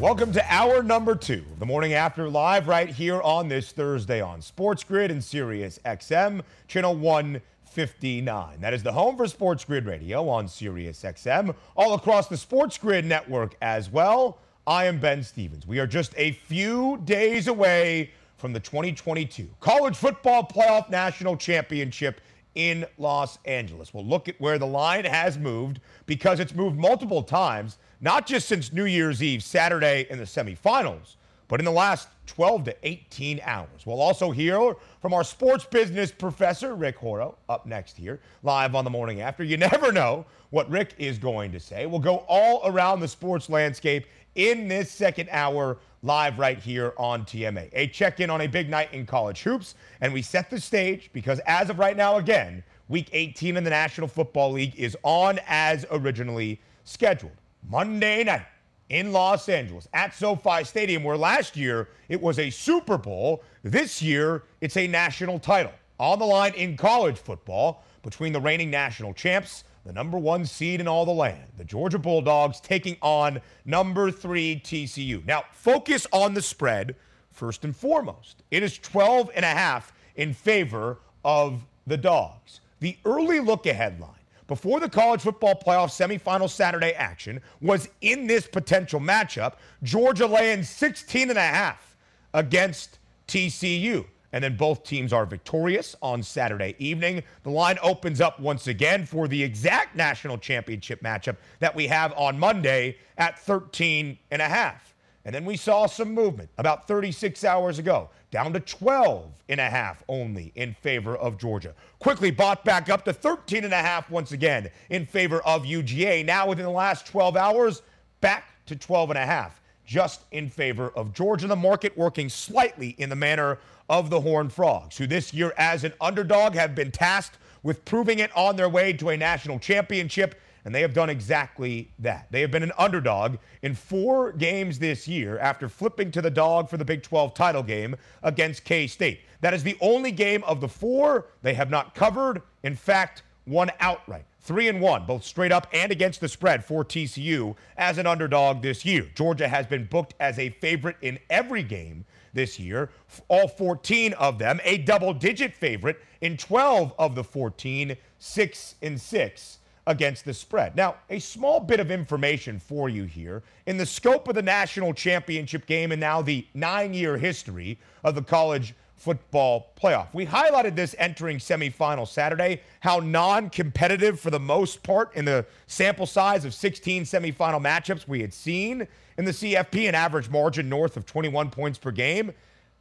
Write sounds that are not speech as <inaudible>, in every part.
Welcome to hour number two of the morning after live right here on this Thursday on Sports Grid and Sirius XM, channel 159. That is the home for Sports Grid Radio on Sirius XM, all across the Sports Grid network as well. I am Ben Stevens. We are just a few days away from the 2022 College Football Playoff National Championship in Los Angeles. We'll look at where the line has moved because it's moved multiple times not just since New Year's Eve, Saturday in the semifinals, but in the last 12 to 18 hours. We'll also hear from our sports business professor, Rick Horrow, up next here, live on the morning after. You never know what Rick is going to say. We'll go all around the sports landscape in this second hour live right here on TMA. A check in on a big night in college hoops, and we set the stage because as of right now, again, week 18 in the National Football League is on as originally scheduled. Monday night in Los Angeles at SoFi Stadium, where last year it was a Super Bowl. This year it's a national title on the line in college football between the reigning national champs, the number one seed in all the land, the Georgia Bulldogs, taking on number three TCU. Now, focus on the spread first and foremost. It is 12 and a half in favor of the Dogs. The early look ahead line before the college football playoff semifinal Saturday action was in this potential matchup. Georgia laying 16 and a half against TCU. And then both teams are victorious on Saturday evening. The line opens up once again for the exact national championship matchup that we have on Monday at 13 and a half. And then we saw some movement about 36 hours ago down to 12 and a half only in favor of Georgia. Quickly bought back up to 13 and a half once again in favor of UGA. Now within the last 12 hours, back to 12 and a half just in favor of Georgia. The market working slightly in the manner of the Horned Frogs, who this year as an underdog have been tasked with proving it on their way to a national championship and they have done exactly that. They have been an underdog in four games this year after flipping to the dog for the Big 12 title game against K State. That is the only game of the four they have not covered. In fact, one outright. Three and one, both straight up and against the spread for TCU as an underdog this year. Georgia has been booked as a favorite in every game this year, all 14 of them, a double digit favorite in 12 of the 14, six and six against the spread. Now, a small bit of information for you here. In the scope of the national championship game and now the nine year history of the college football playoff, we highlighted this entering semifinal Saturday, how non competitive for the most part in the sample size of 16 semifinal matchups we had seen in the CFP, an average margin north of 21 points per game.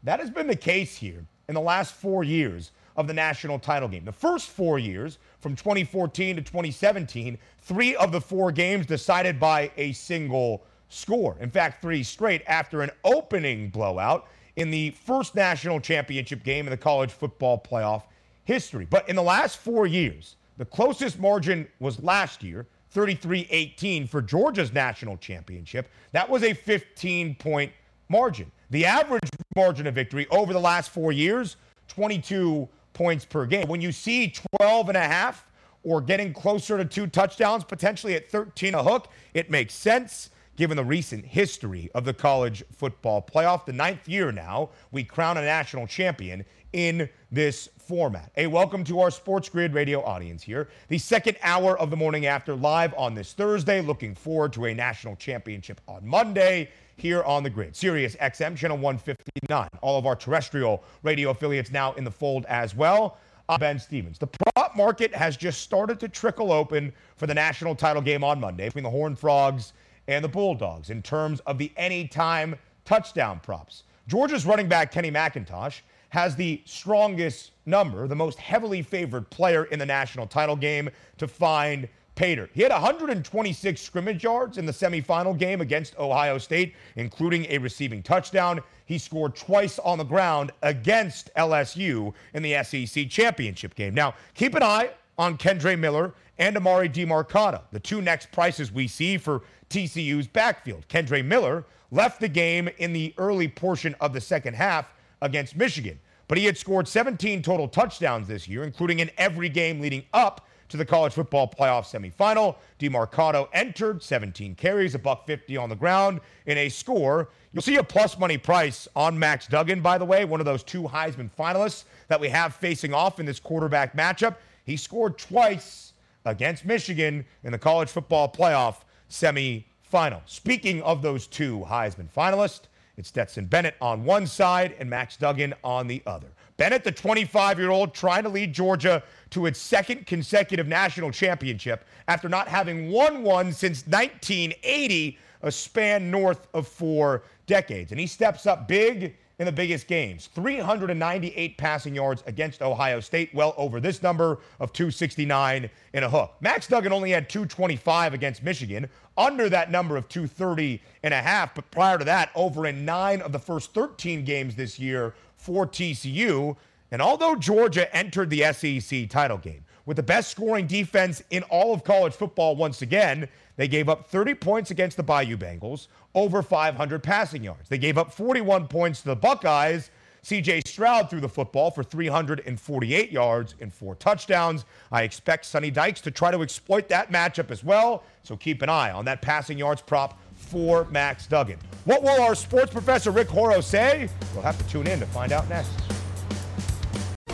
That has been the case here in the last four years of the national title game. The first four years, from 2014 to 2017, three of the four games decided by a single score. In fact, three straight after an opening blowout in the first national championship game in the college football playoff history. But in the last four years, the closest margin was last year, 33 18 for Georgia's national championship. That was a 15 point margin. The average margin of victory over the last four years, 22 points per game. When you see 12 and a half or getting closer to two touchdowns, potentially at 13 a hook, it makes sense given the recent history of the college football playoff. The ninth year now, we crown a national champion in this format. A welcome to our Sports Grid radio audience here. The second hour of the morning after live on this Thursday. Looking forward to a national championship on Monday here on the grid. Sirius XM, channel 159. All of our terrestrial radio affiliates now in the fold as well. I'm Ben Stevens. The prop market has just started to trickle open for the national title game on Monday between the Horned Frogs and the Bulldogs in terms of the anytime touchdown props. Georgia's running back, Kenny McIntosh, has the strongest number, the most heavily favored player in the national title game to find Pater. He had 126 scrimmage yards in the semifinal game against Ohio State, including a receiving touchdown. He scored twice on the ground against LSU in the SEC championship game. Now, keep an eye on Kendre Miller and Amari Demercado, the two next prices we see for TCU's backfield. Kendre Miller left the game in the early portion of the second half against Michigan, but he had scored 17 total touchdowns this year, including in every game leading up to the college football playoff semifinal. Demercado entered 17 carries, a buck 50 on the ground in a score. You'll see a plus money price on Max Duggan, by the way, one of those two Heisman finalists that we have facing off in this quarterback matchup. He scored twice against Michigan in the college football playoff semifinal. Speaking of those two Heisman finalists, it's Stetson Bennett on one side and Max Duggan on the other. Bennett, the 25 year old, trying to lead Georgia to its second consecutive national championship after not having won one since 1980, a span north of four decades. And he steps up big in the biggest games 398 passing yards against Ohio State, well over this number of 269 in a hook. Max Duggan only had 225 against Michigan, under that number of 230 and a half, but prior to that, over in nine of the first 13 games this year for TCU. And although Georgia entered the SEC title game with the best scoring defense in all of college football once again, they gave up 30 points against the Bayou Bengals, over 500 passing yards. They gave up 41 points to the Buckeyes. CJ Stroud threw the football for 348 yards and four touchdowns. I expect Sonny Dykes to try to exploit that matchup as well. So keep an eye on that passing yards prop for Max Duggan. What will our sports professor Rick Horrow say? We'll have to tune in to find out next.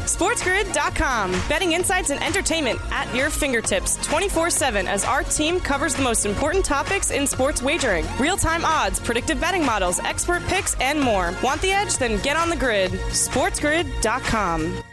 SportsGrid.com. Betting insights and entertainment at your fingertips 24 7 as our team covers the most important topics in sports wagering real time odds, predictive betting models, expert picks, and more. Want the edge? Then get on the grid. SportsGrid.com.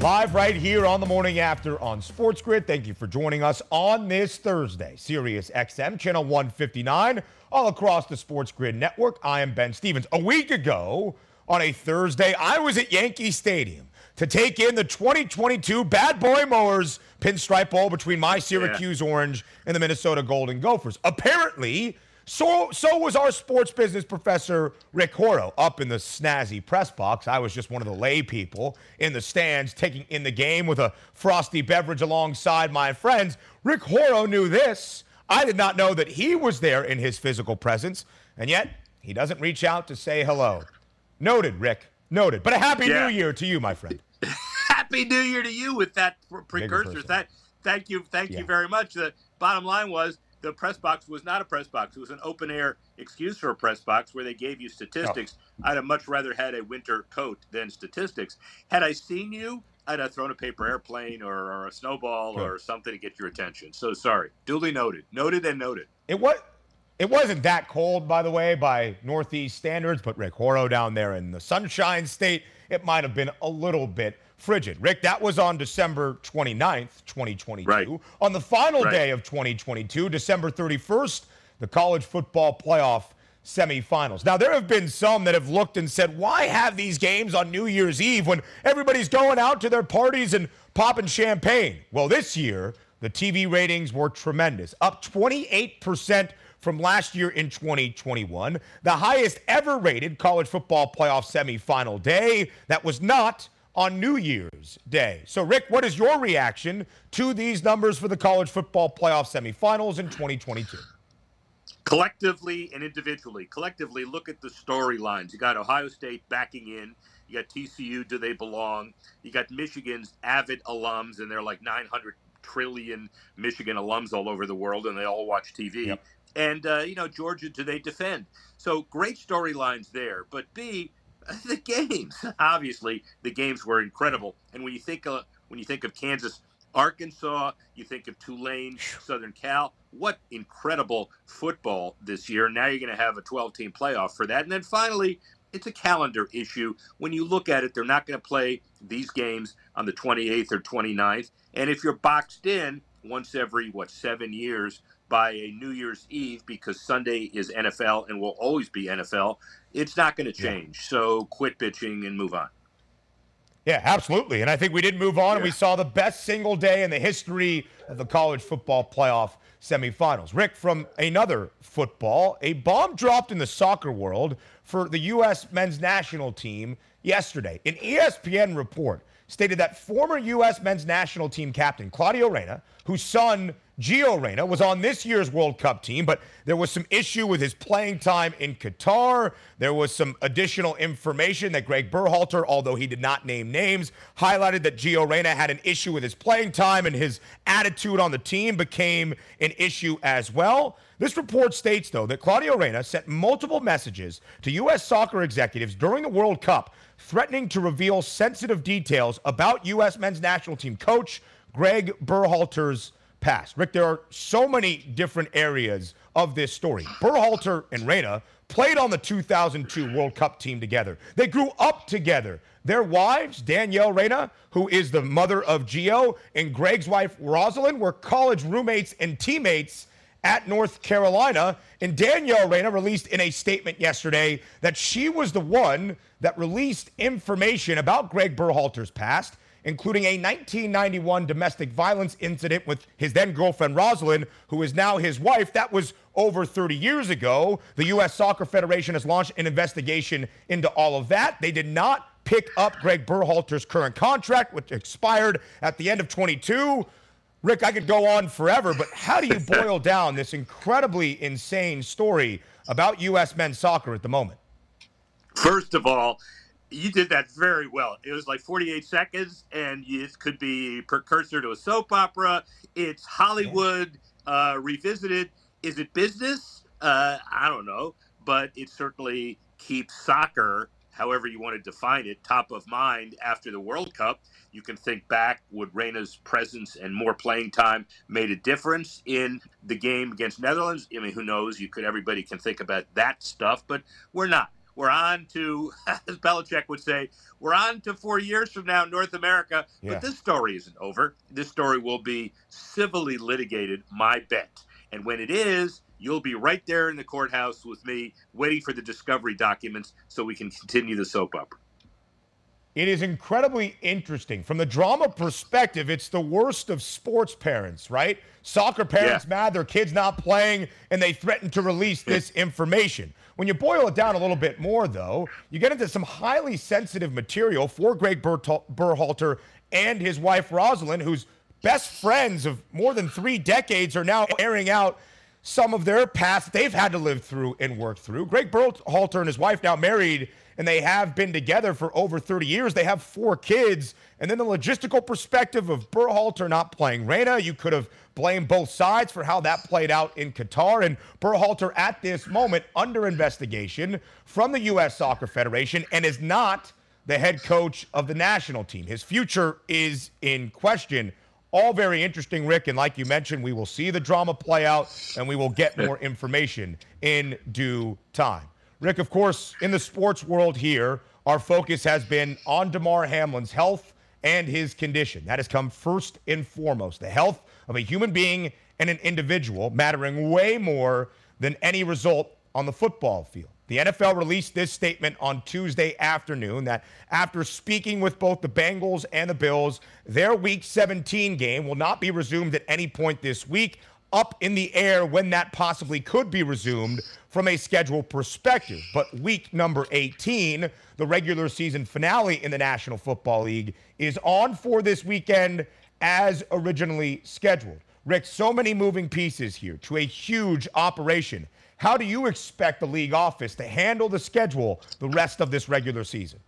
Live right here on the morning after on Sports Grid. Thank you for joining us on this Thursday. Sirius XM, channel 159, all across the Sports Grid network. I am Ben Stevens. A week ago on a Thursday, I was at Yankee Stadium to take in the 2022 Bad Boy Mowers Pinstripe Bowl between my Syracuse yeah. Orange and the Minnesota Golden Gophers. Apparently, so, so was our sports business professor, Rick Horrow, up in the snazzy press box. I was just one of the lay people in the stands taking in the game with a frosty beverage alongside my friends. Rick Horrow knew this. I did not know that he was there in his physical presence, and yet he doesn't reach out to say hello. Noted, Rick. Noted. But a happy yeah. new year to you, my friend. <laughs> happy new year to you with that precursor. That, thank you, thank yeah. you very much. The bottom line was the press box was not a press box. It was an open air excuse for a press box where they gave you statistics. Oh. I'd have much rather had a winter coat than statistics. Had I seen you, I'd have thrown a paper airplane or, or a snowball Good. or something to get your attention. So sorry. Duly noted. Noted and noted. It was. It wasn't that cold, by the way, by Northeast standards, but Rick Horrow down there in the Sunshine State, it might have been a little bit frigid. Rick, that was on December 29th, 2022. Right. On the final right. day of 2022, December 31st, the college football playoff semifinals. Now, there have been some that have looked and said, why have these games on New Year's Eve when everybody's going out to their parties and popping champagne? Well, this year, the TV ratings were tremendous, up 28% from last year in 2021, the highest ever rated college football playoff semifinal day. That was not on New Year's Day. So, Rick, what is your reaction to these numbers for the college football playoff semifinals in 2022? Collectively and individually. Collectively, look at the storylines. You got Ohio State backing in. You got TCU, do they belong? You got Michigan's avid alums, and they're like 900 trillion Michigan alums all over the world, and they all watch TV. Yep. And, uh, you know, Georgia, do they defend? So great storylines there. But B, the games. <laughs> Obviously, the games were incredible. And when you think of when you think of Kansas, Arkansas, you think of Tulane, Southern Cal. What incredible football this year! Now you're going to have a 12-team playoff for that. And then finally, it's a calendar issue. When you look at it, they're not going to play these games on the 28th or 29th. And if you're boxed in once every what seven years by a New Year's Eve because Sunday is NFL and will always be NFL, it's not going to change. Yeah. So quit bitching and move on. Yeah, absolutely. And I think we did move on yeah. and we saw the best single day in the history of the college football playoff semifinals. Rick, from another football, a bomb dropped in the soccer world for the U.S. men's national team yesterday. An ESPN report stated that former U.S. men's national team captain Claudio Reyna, whose son Gio Reyna was on this year's World Cup team, but there was some issue with his playing time in Qatar. There was some additional information that Greg Berhalter, although he did not name names, highlighted that Gio Reyna had an issue with his playing time and his attitude on the team became an issue as well. This report states, though, that Claudio Reyna sent multiple messages to U.S. soccer executives during the World Cup threatening to reveal sensitive details about U.S. men's national team coach Greg Berhalter's past. Rick, there are so many different areas of this story. Berhalter and Reyna played on the 2002 World Cup team together. They grew up together. Their wives, Danielle Reyna, who is the mother of Gio, and Greg's wife, Rosalind, were college roommates and teammates at North Carolina. And Danielle Reyna released in a statement yesterday that she was the one that released information about Greg Berhalter's past including a 1991 domestic violence incident with his then girlfriend Rosalind, who is now his wife. That was over 30 years ago. The U.S. Soccer Federation has launched an investigation into all of that. They did not pick up Greg Berhalter's current contract, which expired at the end of 22. Rick, I could go on forever, but how do you <laughs> boil down this incredibly insane story about U.S. men's soccer at the moment? First of all, you did that very well. It was like 48 seconds, and it could be precursor to a soap opera. It's Hollywood uh, revisited. Is it business? Uh, I don't know, but it certainly keeps soccer, however you want to define it, top of mind after the World Cup. You can think back would Reyna's presence and more playing time made a difference in the game against Netherlands? I mean, who knows? You could everybody can think about that stuff, but we're not we're on to, <laughs> as Belichick would say, we're on to four years from now, North America. Yeah. But this story isn't over. This story will be civilly litigated, my bet. And when it is, you'll be right there in the courthouse with me, waiting for the discovery documents so we can continue the soap opera. It is incredibly interesting. From the drama perspective, it's the worst of sports parents, right? Soccer parents yeah. mad their kid's not playing and they threaten to release this <laughs> information. When you boil it down a little bit more, though, you get into some highly sensitive material for Greg Berhalter and his wife Rosalind, whose best friends of more than three decades are now airing out some of their past they've had to live through and work through. Greg Berhalter and his wife now married and they have been together for over 30 years. They have four kids. And then the logistical perspective of Berhalter not playing Reyna, you could have blamed both sides for how that played out in Qatar. And Berhalter at this moment under investigation from the U.S. Soccer Federation and is not the head coach of the national team. His future is in question. All very interesting, Rick. And like you mentioned, we will see the drama play out and we will get more information in due time. Rick, of course, in the sports world here, our focus has been on Damar Hamlin's health and his condition. That has come first and foremost. The health of a human being and an individual mattering way more than any result on the football field. The NFL released this statement on Tuesday afternoon that after speaking with both the Bengals and the Bills, their week 17 game will not be resumed at any point this week up in the air when that possibly could be resumed from a schedule perspective. But week number 18, the regular season finale in the National Football League, is on for this weekend as originally scheduled. Rick, so many moving pieces here to a huge operation. How do you expect the league office to handle the schedule the rest of this regular season?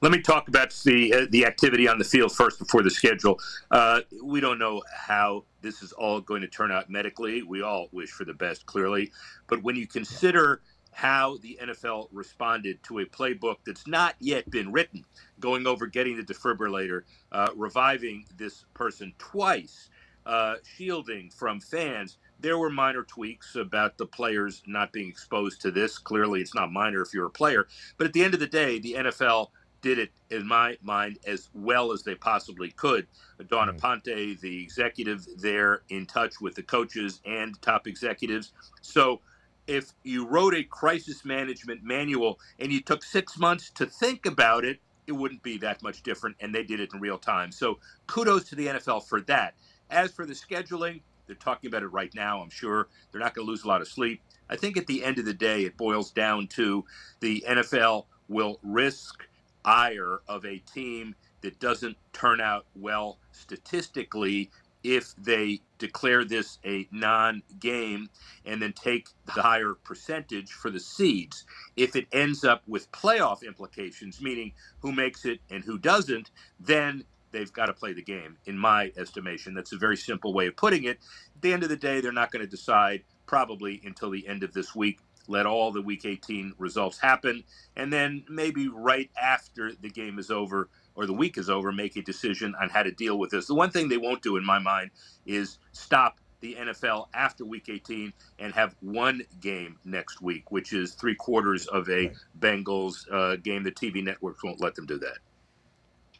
Let me talk about the uh, the activity on the field first before the schedule. Uh, we don't know how this is all going to turn out medically. We all wish for the best, clearly, but when you consider how the NFL responded to a playbook that's not yet been written, going over getting the defibrillator, uh, reviving this person twice, uh, shielding from fans. There were minor tweaks about the players not being exposed to this. Clearly, it's not minor if you're a player. But at the end of the day, the NFL did it, in my mind, as well as they possibly could. Dawn Aponte, mm. the executive there, in touch with the coaches and top executives. So, if you wrote a crisis management manual and you took six months to think about it, it wouldn't be that much different. And they did it in real time. So, kudos to the NFL for that. As for the scheduling, they're talking about it right now. I'm sure they're not going to lose a lot of sleep. I think at the end of the day, it boils down to the NFL will risk ire of a team that doesn't turn out well statistically if they declare this a non game and then take the higher percentage for the seeds. If it ends up with playoff implications, meaning who makes it and who doesn't, then they've got to play the game, in my estimation. That's a very simple way of putting it. At the end of the day, they're not going to decide probably until the end of this week. Let all the week 18 results happen. And then maybe right after the game is over or the week is over, make a decision on how to deal with this. The one thing they won't do, in my mind, is stop the NFL after week 18 and have one game next week, which is three quarters of a Bengals uh, game. The TV networks won't let them do that.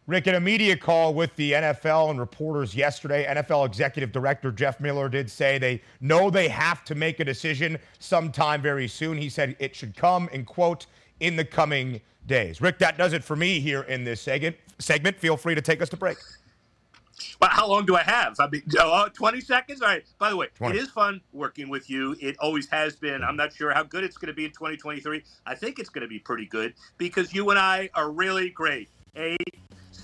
Rick, in a media call with the NFL and reporters yesterday, NFL Executive Director Jeff Miller did say they know they have to make a decision sometime very soon. He said it should come, in quote, in the coming days. Rick, that does it for me here in this segment. Segment. Feel free to take us to break. Well, how long do I have? I mean, uh, 20 seconds? All right. By the way, 20. it is fun working with you. It always has been. I'm not sure how good it's going to be in 2023. I think it's going to be pretty good because you and I are really great. Eight,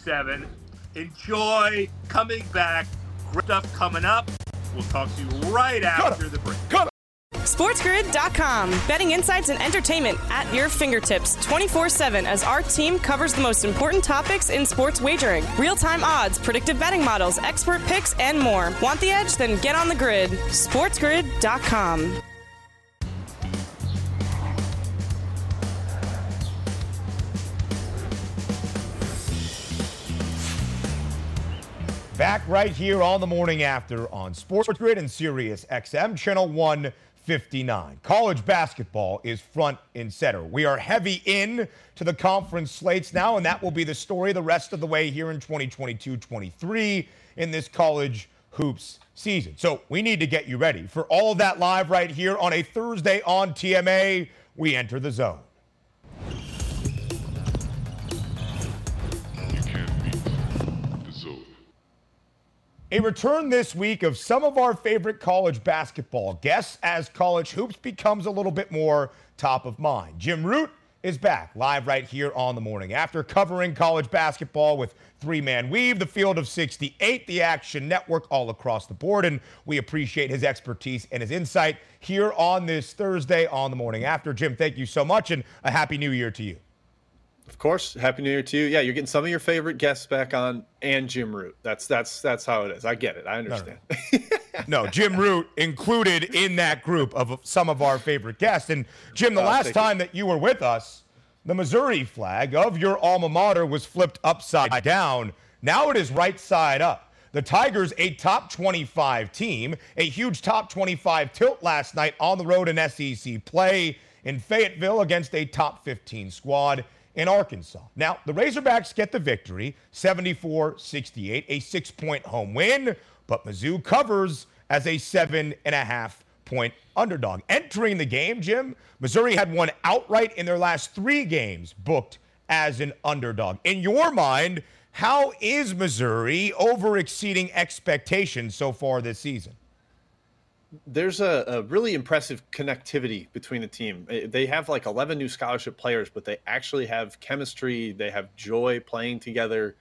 seven. Enjoy coming back. Great stuff coming up. We'll talk to you right after the break. Cut SportsGrid.com. Betting insights and entertainment at your fingertips 24 7 as our team covers the most important topics in sports wagering real time odds, predictive betting models, expert picks, and more. Want the edge? Then get on the grid. SportsGrid.com. Back right here on the morning after on Sports Grid and Sirius XM, channel 159. College basketball is front and center. We are heavy in to the conference slates now, and that will be the story the rest of the way here in 2022 23 in this college hoops season. So we need to get you ready for all of that live right here on a Thursday on TMA. We enter the zone. A return this week of some of our favorite college basketball guests as college hoops becomes a little bit more top of mind. Jim Root is back live right here on the morning after covering college basketball with three man weave, the field of 68, the action network all across the board. And we appreciate his expertise and his insight here on this Thursday on the morning after. Jim, thank you so much and a happy new year to you. Of course, happy New Year to you. Yeah, you're getting some of your favorite guests back on, and Jim Root. That's that's that's how it is. I get it. I understand. No, no. <laughs> no Jim Root included in that group of some of our favorite guests. And Jim, the uh, last time you. that you were with us, the Missouri flag of your alma mater was flipped upside down. Now it is right side up. The Tigers, a top 25 team, a huge top 25 tilt last night on the road in SEC play in Fayetteville against a top 15 squad in Arkansas. Now, the Razorbacks get the victory, 74 68, a six point home win, but Mizzou covers as a seven and a half point underdog. Entering the game, Jim, Missouri had won outright in their last three games booked as an underdog. In your mind, how is Missouri over exceeding expectations so far this season? There's a, a, really impressive connectivity between the team. They have like 11 new scholarship players, but they actually have chemistry. They have joy playing together.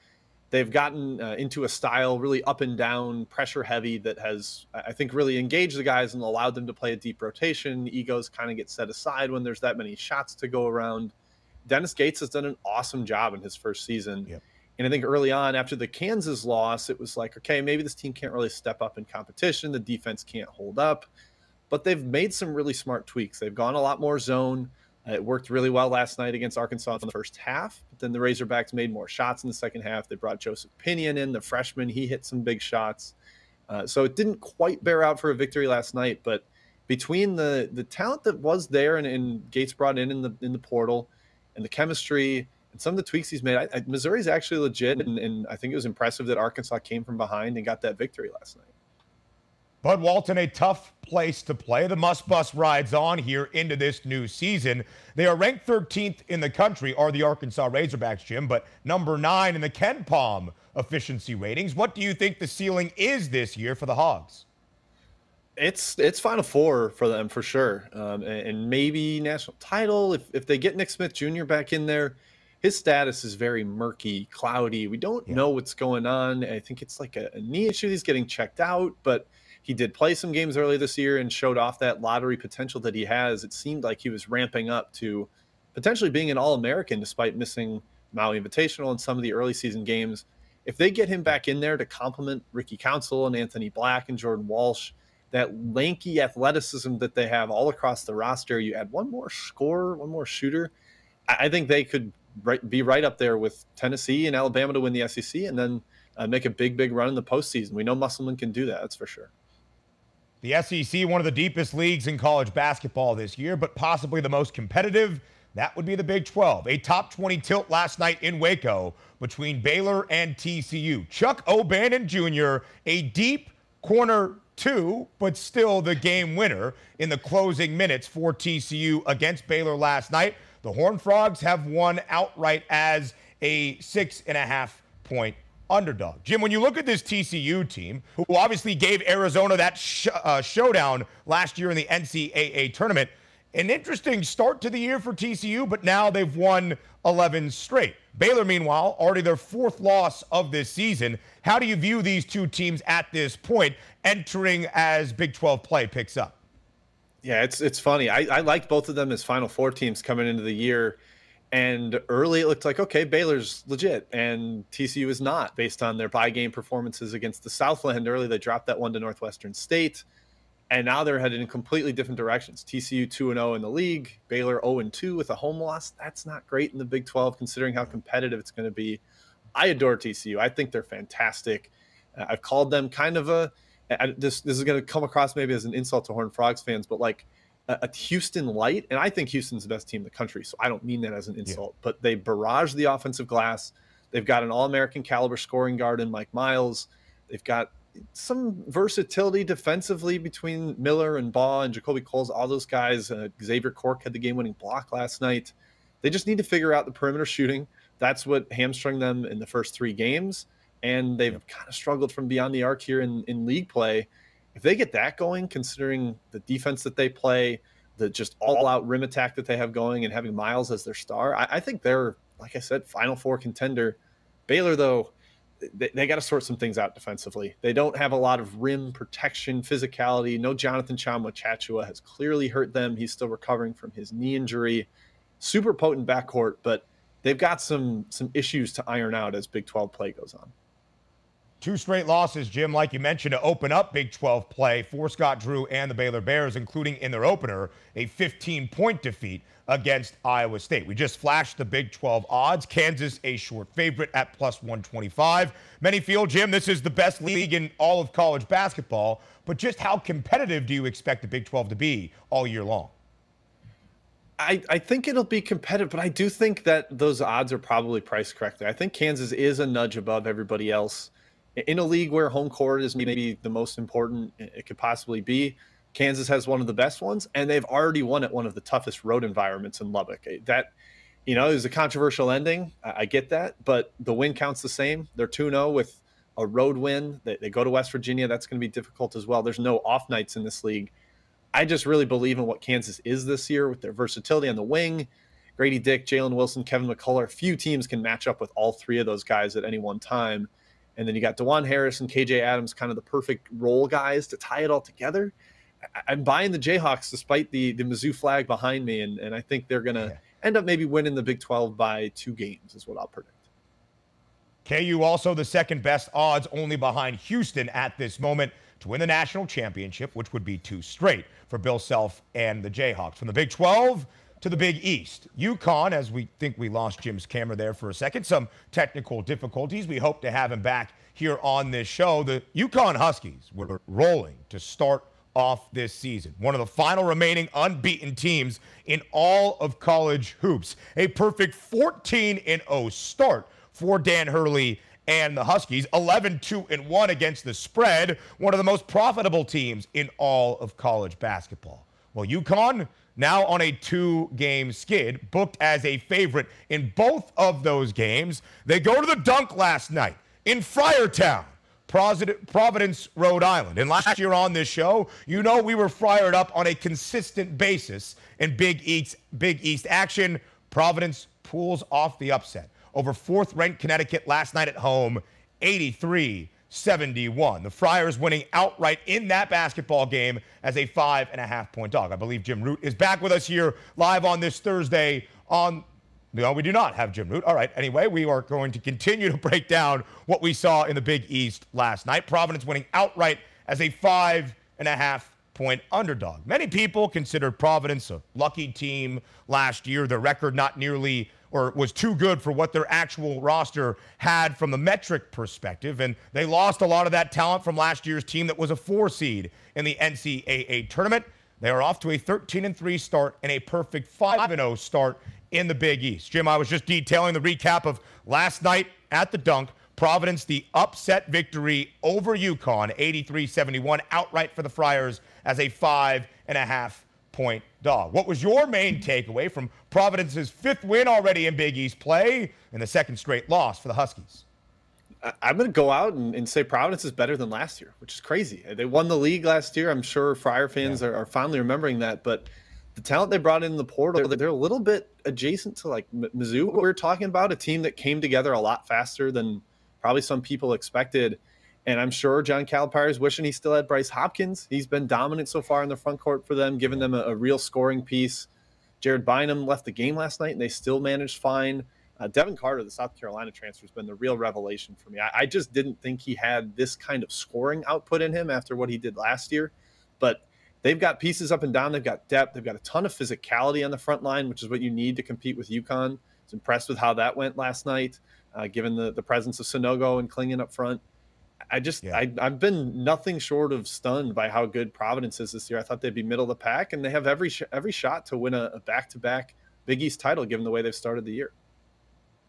They've gotten uh, into a style really up and down, pressure heavy that has, I think, really engaged the guys and allowed them to play a deep rotation. Egos kind of get set aside when there's that many shots to go around. Dennis Gates has done an awesome job in his first season. Yep. And I think early on, after the Kansas loss, it was like, okay, maybe this team can't really step up in competition. The defense can't hold up. But they've made some really smart tweaks. They've gone a lot more zone. it worked really well last night against Arkansas in the first half. But then the Razorbacks made more shots in the second half. They brought Joseph Pinion in, the freshman. He hit some big shots. Uh, so it didn't quite bear out for a victory last night. But between the the talent that was there and, and Gates brought in in the in the portal and the chemistry and some of the tweaks he's made. I, I, Missouri's actually legit, and, and I think it was impressive that Arkansas came from behind and got that victory last night. Bud Walton, a tough place to play. The must bus rides on here into this new season. They are ranked 13th in the country, are the Arkansas Razorbacks, Jim, but number nine in the KenPom efficiency ratings. What do you think the ceiling is this year for the Hogs? It's it's Final Four for them for sure, um, and, and, maybe national title if if they get Nick Smith Jr. back in there. His status is very murky, cloudy. We don't yeah. know what's going on. I think it's like a, a knee issue. He's getting checked out, but he did play some games early this year and showed off that lottery potential that he has. It seemed like he was ramping up to potentially being an All American despite missing Maui Invitational and some of the early season games. If they get him back in there to complement Ricky Council and Anthony Black and Jordan Walsh, that lanky athleticism that they have all across the roster, you add one more scorer, one more shooter. I think they could be right up there with Tennessee and Alabama to win the SEC and then uh, make a big, big run in the postseason. We know Musselman can do that. That's for sure. The SEC, one of the deepest leagues in college basketball this year, but possibly the most competitive. That would be the Big 12. A top 20 tilt last night in Waco between Baylor and TCU. Chuck O'Bannon Jr., a deep corner two, but still the game winner in the closing minutes for TCU against Baylor last night. The Horned Frogs have won outright as a six and a half point underdog. Jim, when you look at this TCU team, who obviously gave Arizona that sh- uh, showdown last year in the NCAA tournament, an interesting start to the year for TCU, but now they've won 11 straight. Baylor, meanwhile, already their fourth loss of this season. How do you view these two teams at this point entering as Big 12 play picks up? Yeah, it's it's funny. I, I liked both of them as Final Four teams coming into the year. And early it looked like, okay, Baylor's legit and TCU is not based on their buy game performances against the Southland. Early they dropped that one to Northwestern State. And now they're headed in completely different directions. TCU 2 0 in the league, Baylor 0 2 with a home loss. That's not great in the Big 12 considering how competitive it's going to be. I adore TCU. I think they're fantastic. Uh, I've called them kind of a I, this this is going to come across maybe as an insult to Horned Frogs fans, but like a Houston light, and I think Houston's the best team in the country, so I don't mean that as an insult. Yeah. But they barrage the offensive glass. They've got an All-American caliber scoring guard in Mike Miles. They've got some versatility defensively between Miller and Baugh and JaKobe Coles. All those guys. Uh, Xavier Cork had the game-winning block last night. They just need to figure out the perimeter shooting. That's what hamstrung them in the first three games, and they've yeah. kind of struggled from beyond the arc here in, in league play if they get that going, considering the defense that they play, the just all out rim attack that they have going, and having Miles as their star, I, I think they're, like I said, Final Four contender. Baylor, though, they, they got to sort some things out defensively. They don't have a lot of rim protection, physicality. No Jonathan Tchamwa Tchatchoua has clearly hurt them. He's still recovering from his knee injury. Super potent backcourt, but they've got some some issues to iron out as Big 12 play goes on. Two straight losses, Jim, like you mentioned, to open up Big 12 play for Scott Drew and the Baylor Bears, including in their opener, a 15 point defeat against Iowa State. We just flashed the Big 12 odds. Kansas, a short favorite at plus 125. Many feel, Jim, this is the best league in all of college basketball, but just how competitive do you expect the Big 12 to be all year long? I, I think it'll be competitive, but I do think that those odds are probably priced correctly. I think Kansas is a nudge above everybody else in a league where home court is maybe the most important it could possibly be. Kansas has one of the best ones, and they've already won at one of the toughest road environments in Lubbock. That, you know, is a controversial ending. I, get that, but the win counts the same. They're 2 0 with a road win. They, they go to West Virginia. That's going to be difficult as well. There's no off nights in this league. I just really believe in what Kansas is this year with their versatility on the wing. Grady Dick, Jalen Wilson, Kevin McCullar. Few teams can match up with all three of those guys at any one time. And then you got Dajuan Harris and KJ Adams, kind of the perfect role guys to tie it all together. I'm buying the Jayhawks despite the the Mizzou flag behind me, and, and I think they're going to yeah. end up maybe winning the Big 12 by two games, is what I'll predict. KU also the second best odds, only behind Houston at this moment to win the national championship, which would be two straight for Bill Self and the Jayhawks. From the Big 12, to the Big East. UConn, as we think we lost Jim's camera there for a second, some technical difficulties. We hope to have him back here on this show. The UConn Huskies were rolling to start off this season. One of the final remaining unbeaten teams in all of college hoops. A perfect 14 0 start for Dan Hurley and the Huskies. 11 2 and 1 against the spread. One of the most profitable teams in all of college basketball. Well, UConn now on a two game skid, booked as a favorite in both of those games. They go to the dunk last night in Friartown. Providence, Rhode Island. And last year on this show, you know we were fired up on a consistent basis in Big East, Big East action. Providence pulls off the upset over fourth ranked Connecticut last night at home, 83 71. The Friars winning outright in that basketball game as a five and a half point dog. I believe Jim Root is back with us here live on this Thursday on. No, we do not have Jim Root. All right. Anyway, we are going to continue to break down what we saw in the Big East last night. Providence winning outright as a five and a half point underdog. Many people considered Providence a lucky team last year. Their record not nearly or was too good for what their actual roster had from the metric perspective. And they lost a lot of that talent from last year's team that was a four seed in the NCAA tournament. They are off to a 13 and 3 start and a perfect 5 and 0 start in the Big East. Jim, I was just detailing the recap of last night at the dunk. Providence, the upset victory over UConn, 83 71, outright for the Friars as a five and a half point dog. What was your main takeaway from Providence's fifth win already in Big East play and the second straight loss for the Huskies? I'm going to go out and, and, say Providence is better than last year, which is crazy. They won the league last year. I'm sure Friar fans yeah. are, are, finally remembering that. But the talent they brought in the portal, they're a little bit adjacent to like Mizzou. What we are talking about, a team that came together a lot faster than probably some people expected. And I'm sure John Calipari is wishing he still had Bryce Hopkins. He's been dominant so far in the front court for them, giving them a, a real scoring piece. Jared Bynum left the game last night, and they still managed fine. Uh, Devin Carter, the South Carolina transfer, has been the real revelation for me. I, I, just didn't think he had this kind of scoring output in him after what he did last year. But they've got pieces up and down. They've got depth. They've got a ton of physicality on the front line, which is what you need to compete with UConn. I was impressed with how that went last night, uh, given the, the presence of Sanogo and Clingan up front. I just yeah. I, I've been nothing short of stunned by how good Providence is this year. I thought they'd be middle of the pack, and they have every sh- every shot to win a back to back Big East title, given the way they've started the year.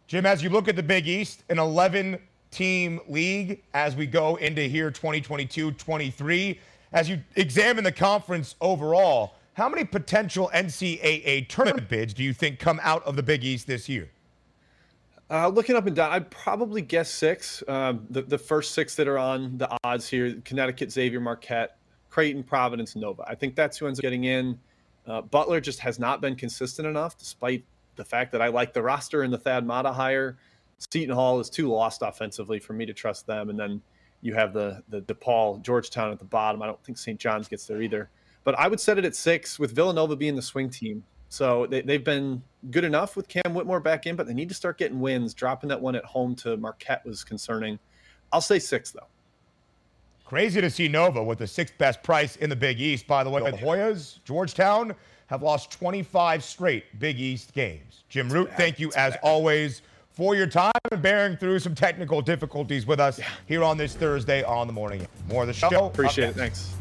Jim, as you look at the Big East, an 11 team league as we go into here 2022 23, as you examine the conference overall, how many potential NCAA tournament bids do you think come out of the Big East this year? Uh, looking up and down, I'd probably guess six. Um, the, the first six that are on the odds here Connecticut, Xavier, Marquette, Creighton, Providence, Nova. I think that's who ends up getting in. Uh, Butler just has not been consistent enough, despite the fact that I like the roster and the Thad Matta hire. Seton Hall is too lost offensively for me to trust them. And then you have the, the DePaul, Georgetown at the bottom. I don't think St. John's gets there either. But I would set it at six with Villanova being the swing team. So they, they've been good enough with Cam Whitmore back in, but they need to start getting wins. Dropping that one at home to Marquette was concerning. I'll say six, though. Crazy to see Nova with the sixth best price in the Big East. By the way, the Hoyas, Georgetown have lost 25 straight Big East games. Jim Root, thank you as always for your time and bearing through some technical difficulties with us here on this Thursday on the morning. More of the show. Appreciate it. Thanks.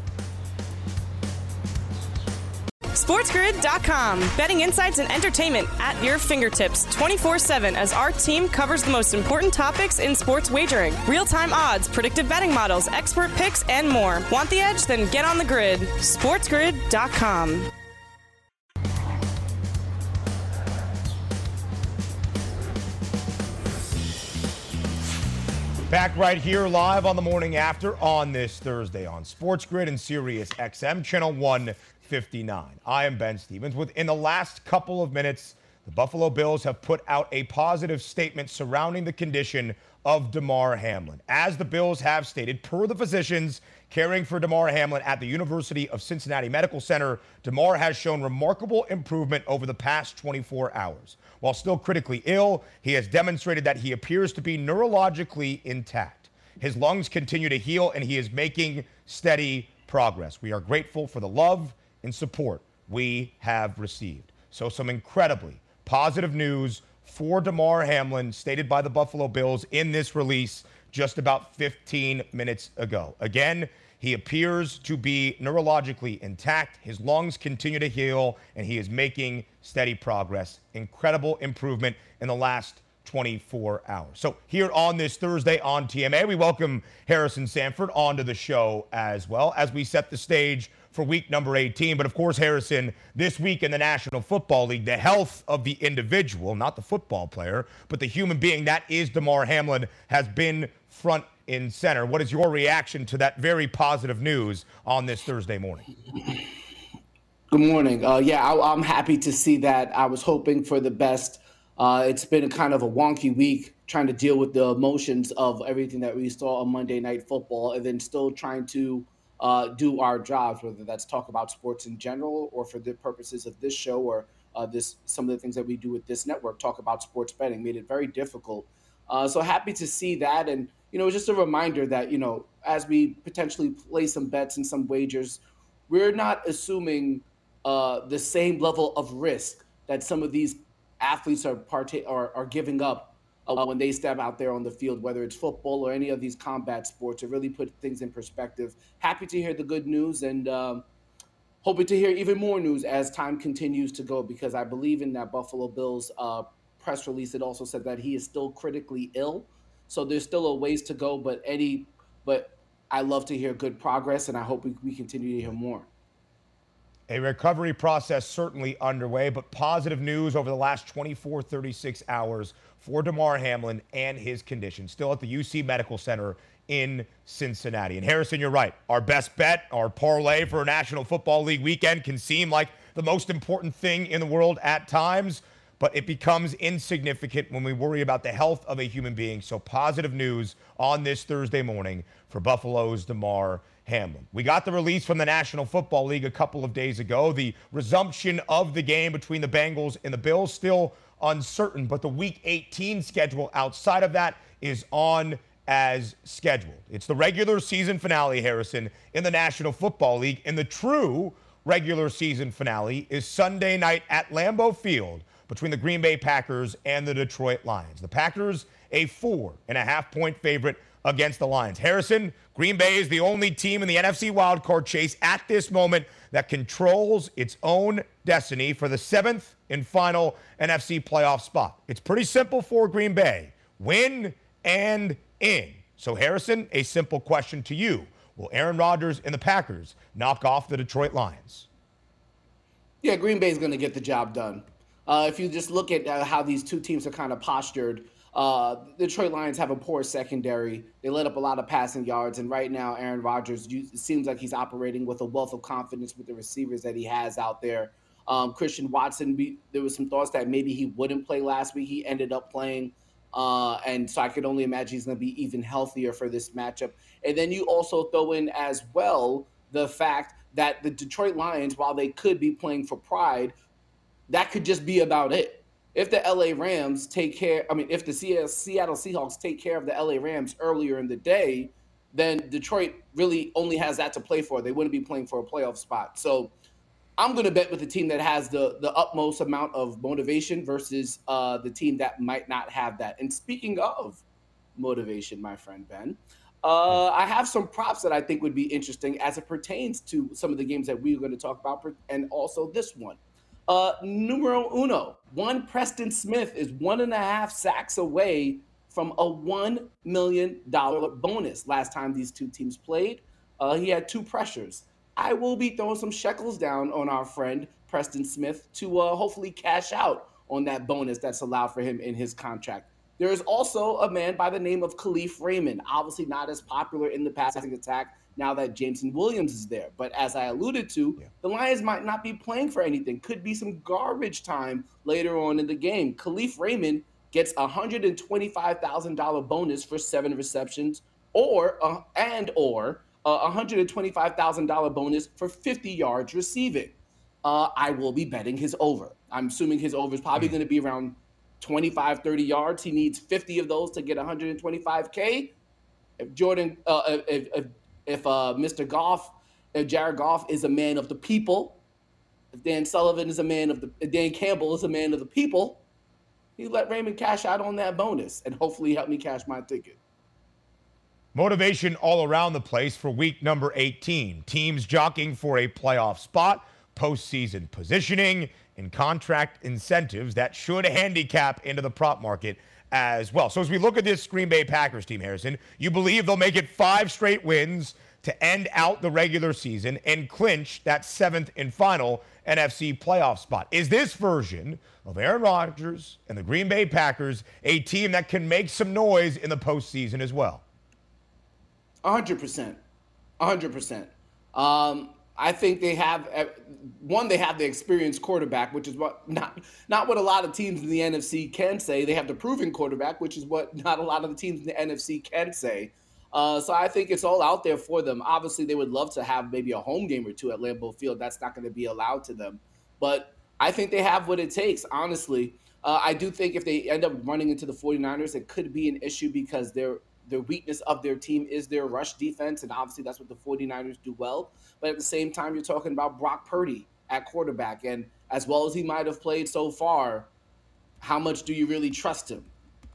SportsGrid.com. Betting insights and entertainment at your fingertips 24 7 as our team covers the most important topics in sports wagering real time odds, predictive betting models, expert picks, and more. Want the edge? Then get on the grid. SportsGrid.com. Back right here live on the morning after on this Thursday on Sports Grid and Sirius XM, Channel 1 59. I am Ben Stevens. Within the last couple of minutes, the Buffalo Bills have put out a positive statement surrounding the condition of Damar Hamlin. As the Bills have stated, per the physicians caring for Damar Hamlin at the University of Cincinnati Medical Center, Damar has shown remarkable improvement over the past 24 hours. While still critically ill, he has demonstrated that he appears to be neurologically intact. His lungs continue to heal, and he is making steady progress. We are grateful for the love and support we have received. So, some incredibly positive news for Damar Hamlin, stated by the Buffalo Bills in this release just about 15 minutes ago. Again, He appears to be neurologically intact. His lungs continue to heal, and he is making steady progress. Incredible improvement in the last 24 hours. So, here on this Thursday on TMA, we welcome Harrison Sanford onto the show as well as we set the stage for week number 18. But of course, Harrison, this week in the National Football League, the health of the individual, not the football player, but the human being that is Damar Hamlin, has been front and center. What is your reaction to that very positive news on this Thursday morning? Good morning. Uh, yeah, I, am happy to see that. I was hoping for the best. Uh, it's been kind of a wonky week trying to deal with the emotions of everything that we saw on Monday Night Football and then still trying to uh, do our jobs, whether that's talk about sports in general or for the purposes of this show or uh, this some of the things that we do with this network, talk about sports betting, made it very difficult. Uh, so happy to see that, and you know, just a reminder that you know, as we potentially play some bets and some wagers, we're not assuming uh, the same level of risk that some of these athletes are part are, are giving up uh, when they step out there on the field, whether it's football or any of these combat sports, to really put things in perspective. Happy to hear the good news and um, hoping to hear even more news as time continues to go because I believe in that Buffalo Bills uh, press release. It also said that he is still critically ill, so there's still a ways to go. But Eddie, but I love to hear good progress, and I hope we, we continue to hear more. A recovery process certainly underway, but positive news over the last 24, 36 hours for Damar Hamlin and his condition. Still at the UC Medical Center in Cincinnati. And Harrison, you're right. Our best bet, our parlay for a National Football League weekend can seem like the most important thing in the world at times, but it becomes insignificant when we worry about the health of a human being. So positive news on this Thursday morning for Buffalo's Damar Hamlin. We got the release from the National Football League a couple of days ago. The resumption of the game between the Bengals and the Bills still uncertain, but the Week 18 schedule outside of that is on as scheduled. It's the regular season finale, Harrison, in the National Football League, and the true regular season finale is Sunday night at Lambeau Field between the Green Bay Packers and the Detroit Lions. The Packers, a four and a half point favorite against the Lions. Harrison, Green Bay is the only team in the NFC wildcard chase at this moment that controls its own destiny for the seventh and final NFC playoff spot. It's pretty simple for Green Bay win and in. So, Harrison, a simple question to you Will Aaron Rodgers and the Packers knock off the Detroit Lions? Yeah, Green Bay is going to get the job done. Uh, if you just look at uh, how these two teams are kind of postured, uh, the Detroit Lions have a poor secondary. They let up a lot of passing yards, and right now, Aaron Rodgers seems like he's operating with a wealth of confidence with the receivers that he has out there. Um, Christian Watson, be, there was some thoughts that maybe he wouldn't play last week. He ended up playing, uh, and so I could only imagine he's going to be even healthier for this matchup. And then you also throw in as well the fact that the Detroit Lions, while they could be playing for pride, that could just be about it if the LA Rams take care, I mean, if the Seattle Seahawks take care of the LA Rams earlier in the day, then Detroit really only has that to play for. They wouldn't be playing for a playoff spot. So I'm going to bet with the team that has the the utmost amount of motivation versus uh, the team that might not have that. And speaking of motivation, my friend Ben, uh, I have some props that I think would be interesting as it pertains to some of the games that we're going to talk about, and also this one. Uh, numero uno, one Preston Smith is one and a half sacks away from a $1 million bonus last time these two teams played. Uh, he had two pressures. I will be throwing some shekels down on our friend Preston Smith to uh, hopefully cash out on that bonus that's allowed for him in his contract. There is also a man by the name of Kalif Raymond, obviously not as popular in the passing attack now that Jameson Williams is there. But as I alluded to, yeah. the Lions might not be playing for anything. Could be some garbage time later on in the game. Kalif Raymond gets a $125,000 bonus for seven receptions or uh, and or a $125,000 bonus for 50 yards receiving. Uh, I will be betting his over. I'm assuming his over is probably mm. going to be around 25, 30 yards. He needs 50 of those to get 125K. If Jordan, uh, if, if if uh, Mr. Goff, if Jared Goff is a man of the people, if Dan Sullivan is a man of the, Dan Campbell is a man of the people, he let Raymond cash out on that bonus and hopefully help me cash my ticket. Motivation all around the place for week number 18. Teams jockeying for a playoff spot, postseason positioning, and contract incentives that should handicap into the prop market as well. So as we look at this Green Bay Packers team, Harrison, you believe they'll make it five straight wins to end out the regular season and clinch that seventh and final NFC playoff spot. Is this version of Aaron Rodgers and the Green Bay Packers a team that can make some noise in the postseason as well? 100%. 100%. Um, I think they have uh, one. They have the experienced quarterback, which is what not not what a lot of teams in the NFC can say. They have the proven quarterback, which is what not a lot of the teams in the NFC can say. Uh, so I think it's all out there for them. Obviously, they would love to have maybe a home game or two at Lambeau Field. That's not going to be allowed to them, but I think they have what it takes. Honestly, uh, I do think if they end up running into the 49ers, it could be an issue because they're the weakness of their team is their rush defense, and obviously that's what the 49ers do well. But at the same time, you're talking about Brock Purdy at quarterback, and as well as he might have played so far, how much do you really trust him?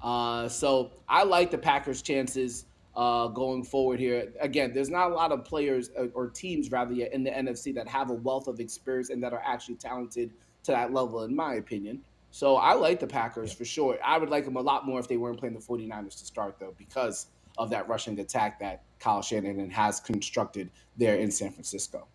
Uh, so I like the Packers' chances uh, going forward here. Again, there's not a lot of players uh, or teams rather in the NFC that have a wealth of experience and that are actually talented to that level, in my opinion. So I like the Packers for sure. I would like them a lot more if they weren't playing the 49ers to start, though, because of that rushing attack that Kyle Shanahan has constructed there in San Francisco.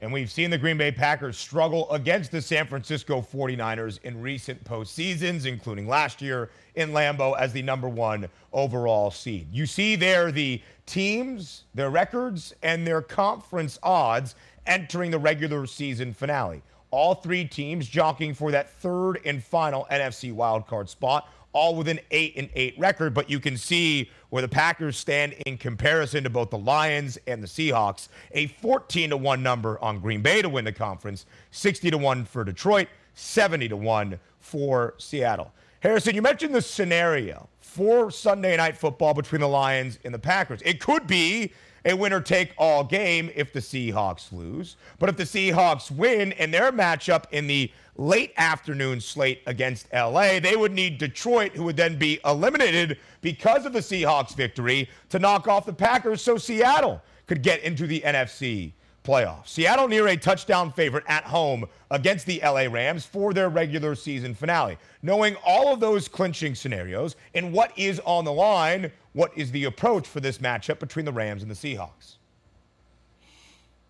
And we've seen the Green Bay Packers struggle against the San Francisco 49ers in recent postseasons, including last year in Lambeau as the number one overall seed. You see there the teams, their records, and their conference odds entering the regular season finale. All three teams jockeying for that third and final NFC wildcard spot, all with an 8 and 8 record, but you can see where the Packers stand in comparison to both the Lions and the Seahawks. A 14 to 1 number on Green Bay to win the conference, 60 to 1 for Detroit, 70 to 1 for Seattle. Harrison, you mentioned the scenario for Sunday night football between the Lions and the Packers. It could be a winner take all game if the Seahawks lose. But if the Seahawks win in their matchup in the late afternoon slate against LA, they would need Detroit, who would then be eliminated because of the Seahawks victory, to knock off the Packers so Seattle could get into the NFC playoffs. Seattle near a touchdown favorite at home against the LA Rams for their regular season finale. Knowing all of those clinching scenarios and what is on the line, what is the approach for this matchup between the Rams and the Seahawks?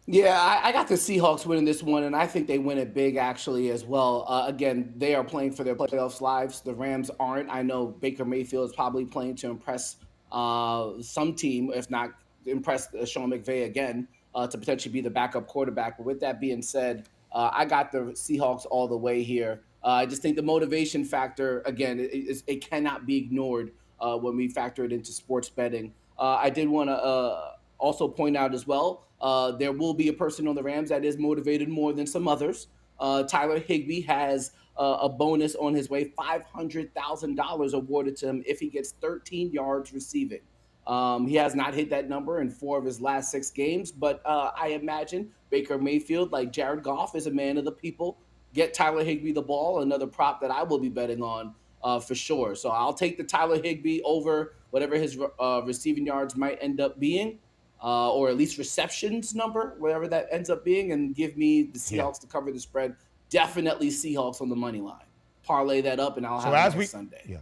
Yeah, I, I, got the Seahawks winning this one, and I think they win it big actually as well. Uh, again, they are playing for their playoffs lives. The Rams aren't. I know Baker Mayfield is probably playing to impress uh, some team, if not impress uh, Sean McVay again uh, to potentially be the backup quarterback. But with that being said, uh, I got the Seahawks all the way here. Uh, I just think the motivation factor, again, it, it, it cannot be ignored uh, when we factor it into sports betting. Uh, I did want to uh, also point out as well there will be a person on the Rams that is motivated more than some others. Tyler Higbee has a bonus on his way, $500,000 awarded to him if he gets 13 yards receiving. Um, he has not hit that number in four of his last six games, but uh, I imagine Baker Mayfield, like Jared Goff, is a man of the people. Get Tyler Higbee the ball, another prop that I will be betting on uh, for sure. So I'll take the Tyler Higbee over whatever his uh, receiving yards might end up being, uh, or at least receptions number, whatever that ends up being, and give me the Seahawks yeah. to cover the spread. Definitely Seahawks on the money line. Parlay that up, and I'll so have it we, Sunday. Yeah.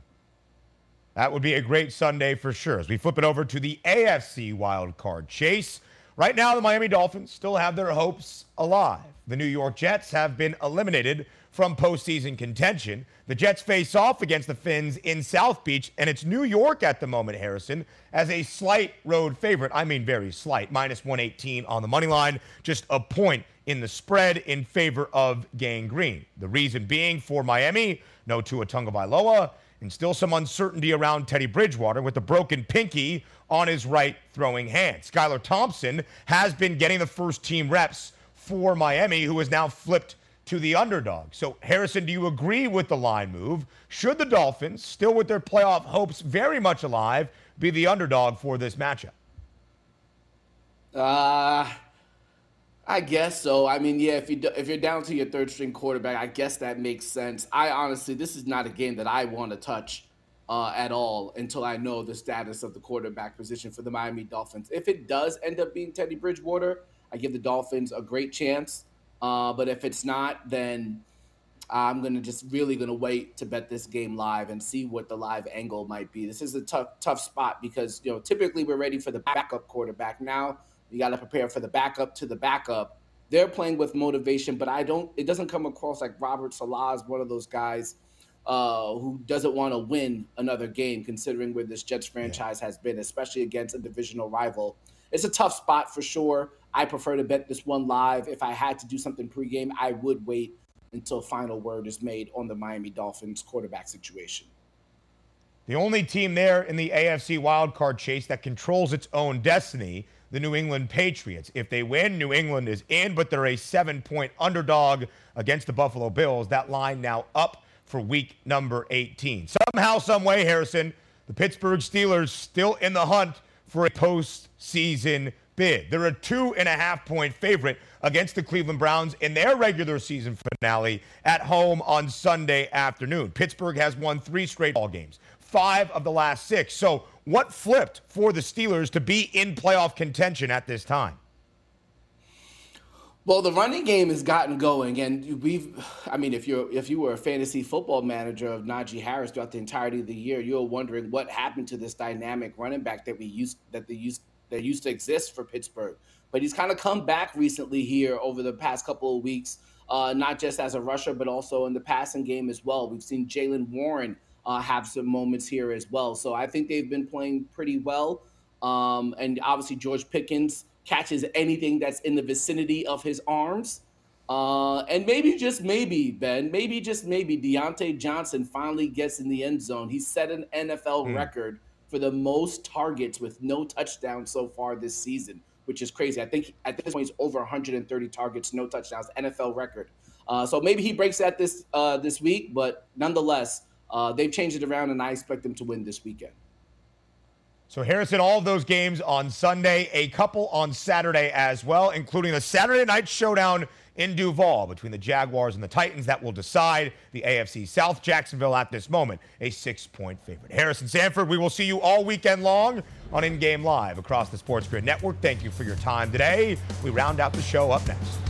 That would be a great Sunday for sure. As we flip it over to the AFC wild card chase, right now the Miami Dolphins still have their hopes alive. The New York Jets have been eliminated from postseason contention. The Jets face off against the Fins in South Beach, and it's New York at the moment, Harrison, as a slight road favorite. I mean, very slight, minus 118 on the money line, just a point in the spread in favor of Gang Green. The reason being for Miami, no Tua Tagovailoa and still some uncertainty around Teddy Bridgewater with the broken pinky on his right throwing hand. Skylar Thompson has been getting the first team reps for Miami, who has now flipped to the underdog. So, Harrison, do you agree with the line move? Should the Dolphins, still with their playoff hopes very much alive, be the underdog for this matchup? Uh, I guess so. I mean, yeah, if you if you're down to your third string quarterback, I guess that makes sense. I honestly, this is not a game that I want to touch uh, at all until I know the status of the quarterback position for the Miami Dolphins. If it does end up being Teddy Bridgewater, I give the Dolphins a great chance. Uh, but if it's not, then I'm gonna just really gonna wait to bet this game live and see what the live angle might be. This is a tough tough spot because you know typically we're ready for the backup quarterback. Now you got to prepare for the backup to the backup. They're playing with motivation, but I don't. It doesn't come across like Robert Saleh is one of those guys uh, who doesn't want to win another game, considering where this Jets franchise yeah. has been, especially against a divisional rival. It's a tough spot for sure. I prefer to bet this one live. If I had to do something pregame, I would wait until final word is made on the Miami Dolphins quarterback situation. The only team there in the AFC wildcard chase that controls its own destiny, the New England Patriots. If they win, New England is in, but they're a seven point underdog against the Buffalo Bills. That line now up for week number 18. Somehow, someway, Harrison, the Pittsburgh Steelers still in the hunt for a postseason bid. They're a two and a half point favorite against the Cleveland Browns in their regular season finale at home on Sunday afternoon. Pittsburgh has won three straight ball games, five of the last six. So, what flipped for the Steelers to be in playoff contention at this time? Well, the running game has gotten going, and we've. I mean, if you're if you were a fantasy football manager of Najee Harris throughout the entirety of the year, you're wondering what happened to this dynamic running back that we used that they used that used to exist for Pittsburgh. But he's kind of come back recently here over the past couple of weeks, uh, not just as a rusher, but also in the passing game as well. We've seen Jaylen Warren uh, have some moments here as well. So I think they've been playing pretty well. Um, and obviously, George Pickens catches anything that's in the vicinity of his arms. Uh, and maybe just maybe, Ben, maybe just maybe Diontae Johnson finally gets in the end zone. He set an NFL mm. record for the most targets with no touchdowns so far this season, which is crazy. I think at this point he's over 130 targets, no touchdowns, NFL record. Uh, so maybe he breaks that this uh, this week, but nonetheless, uh, they've changed it around, and I expect them to win this weekend. So Harrison, all of those games on Sunday, a couple on Saturday as well, including the Saturday night showdown in Duval between the Jaguars and the Titans that will decide the AFC South. Jacksonville at this moment, a six point favorite. Harrison Sanford, we will see you all weekend long on In Game Live across the Sports Grid Network. Thank you for your time today. We round out the show up next.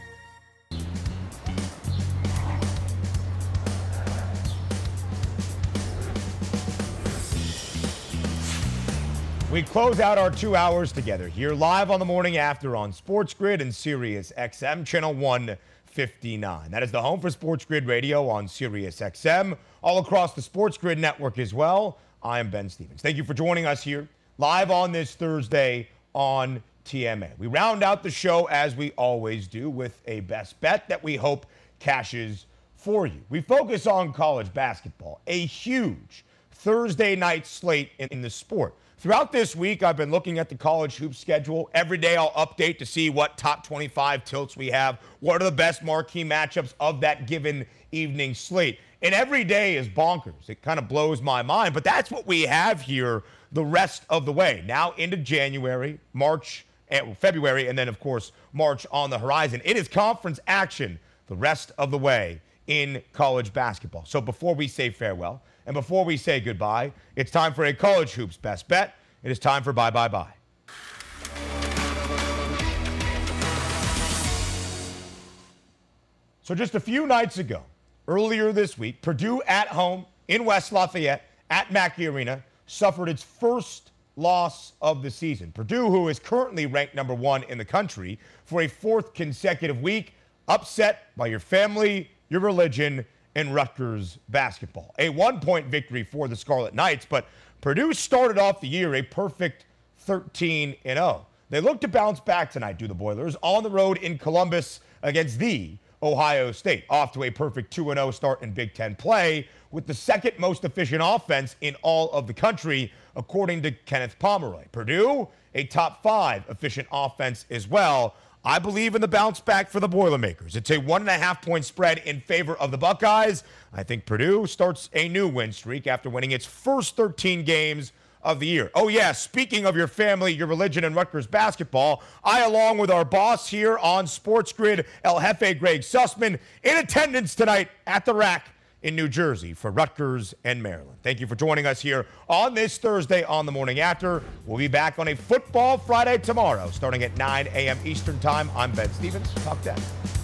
We close out our two hours together here live on the morning after on Sports Grid and Sirius XM, channel 159. That is the home for Sports Grid Radio on Sirius XM, all across the Sports Grid network as well. I am Ben Stevens. Thank you for joining us here live on this Thursday on TMA. We round out the show as we always do with a best bet that we hope cashes for you. We focus on college basketball, a huge Thursday night slate in the sport. Throughout this week, I've been looking at the college hoop schedule. Every day, I'll update to see what top 25 tilts we have. What are the best marquee matchups of that given evening slate? And every day is bonkers. It kind of blows my mind, but that's what we have here the rest of the way. Now into January, March, and February, and then, of course, March on the horizon. It is conference action the rest of the way in college basketball. So before we say farewell, and before we say goodbye, it's time for a college hoops best bet. It is time for bye bye bye. So just a few nights ago, earlier this week, Purdue at home in West Lafayette at Mackey Arena suffered its first loss of the season. Purdue, who is currently ranked number one in the country for a fourth consecutive week, upset by your family, your religion, in Rutgers basketball. A one point victory for the Scarlet Knights, but Purdue started off the year a perfect 13 0. They look to bounce back tonight, do the Boilers, on the road in Columbus against the Ohio State. Off to a perfect 2 0 start in Big Ten play with the second most efficient offense in all of the country, according to Kenneth Pomeroy. Purdue, a top five efficient offense as well. I believe in the bounce back for the Boilermakers. It's a one and a half point spread in favor of the Buckeyes. I think Purdue starts a new win streak after winning its first 13 games of the year. Oh, yeah, speaking of your family, your religion, and Rutgers basketball, I, along with our boss here on Sports Grid, El Jefe Greg Sussman, in attendance tonight at the rack in New Jersey for Rutgers and Maryland. Thank you for joining us here on this Thursday on the morning after. We'll be back on a Football Friday tomorrow, starting at 9 a.m. Eastern Time. I'm Ben Stevens. Talk to you then.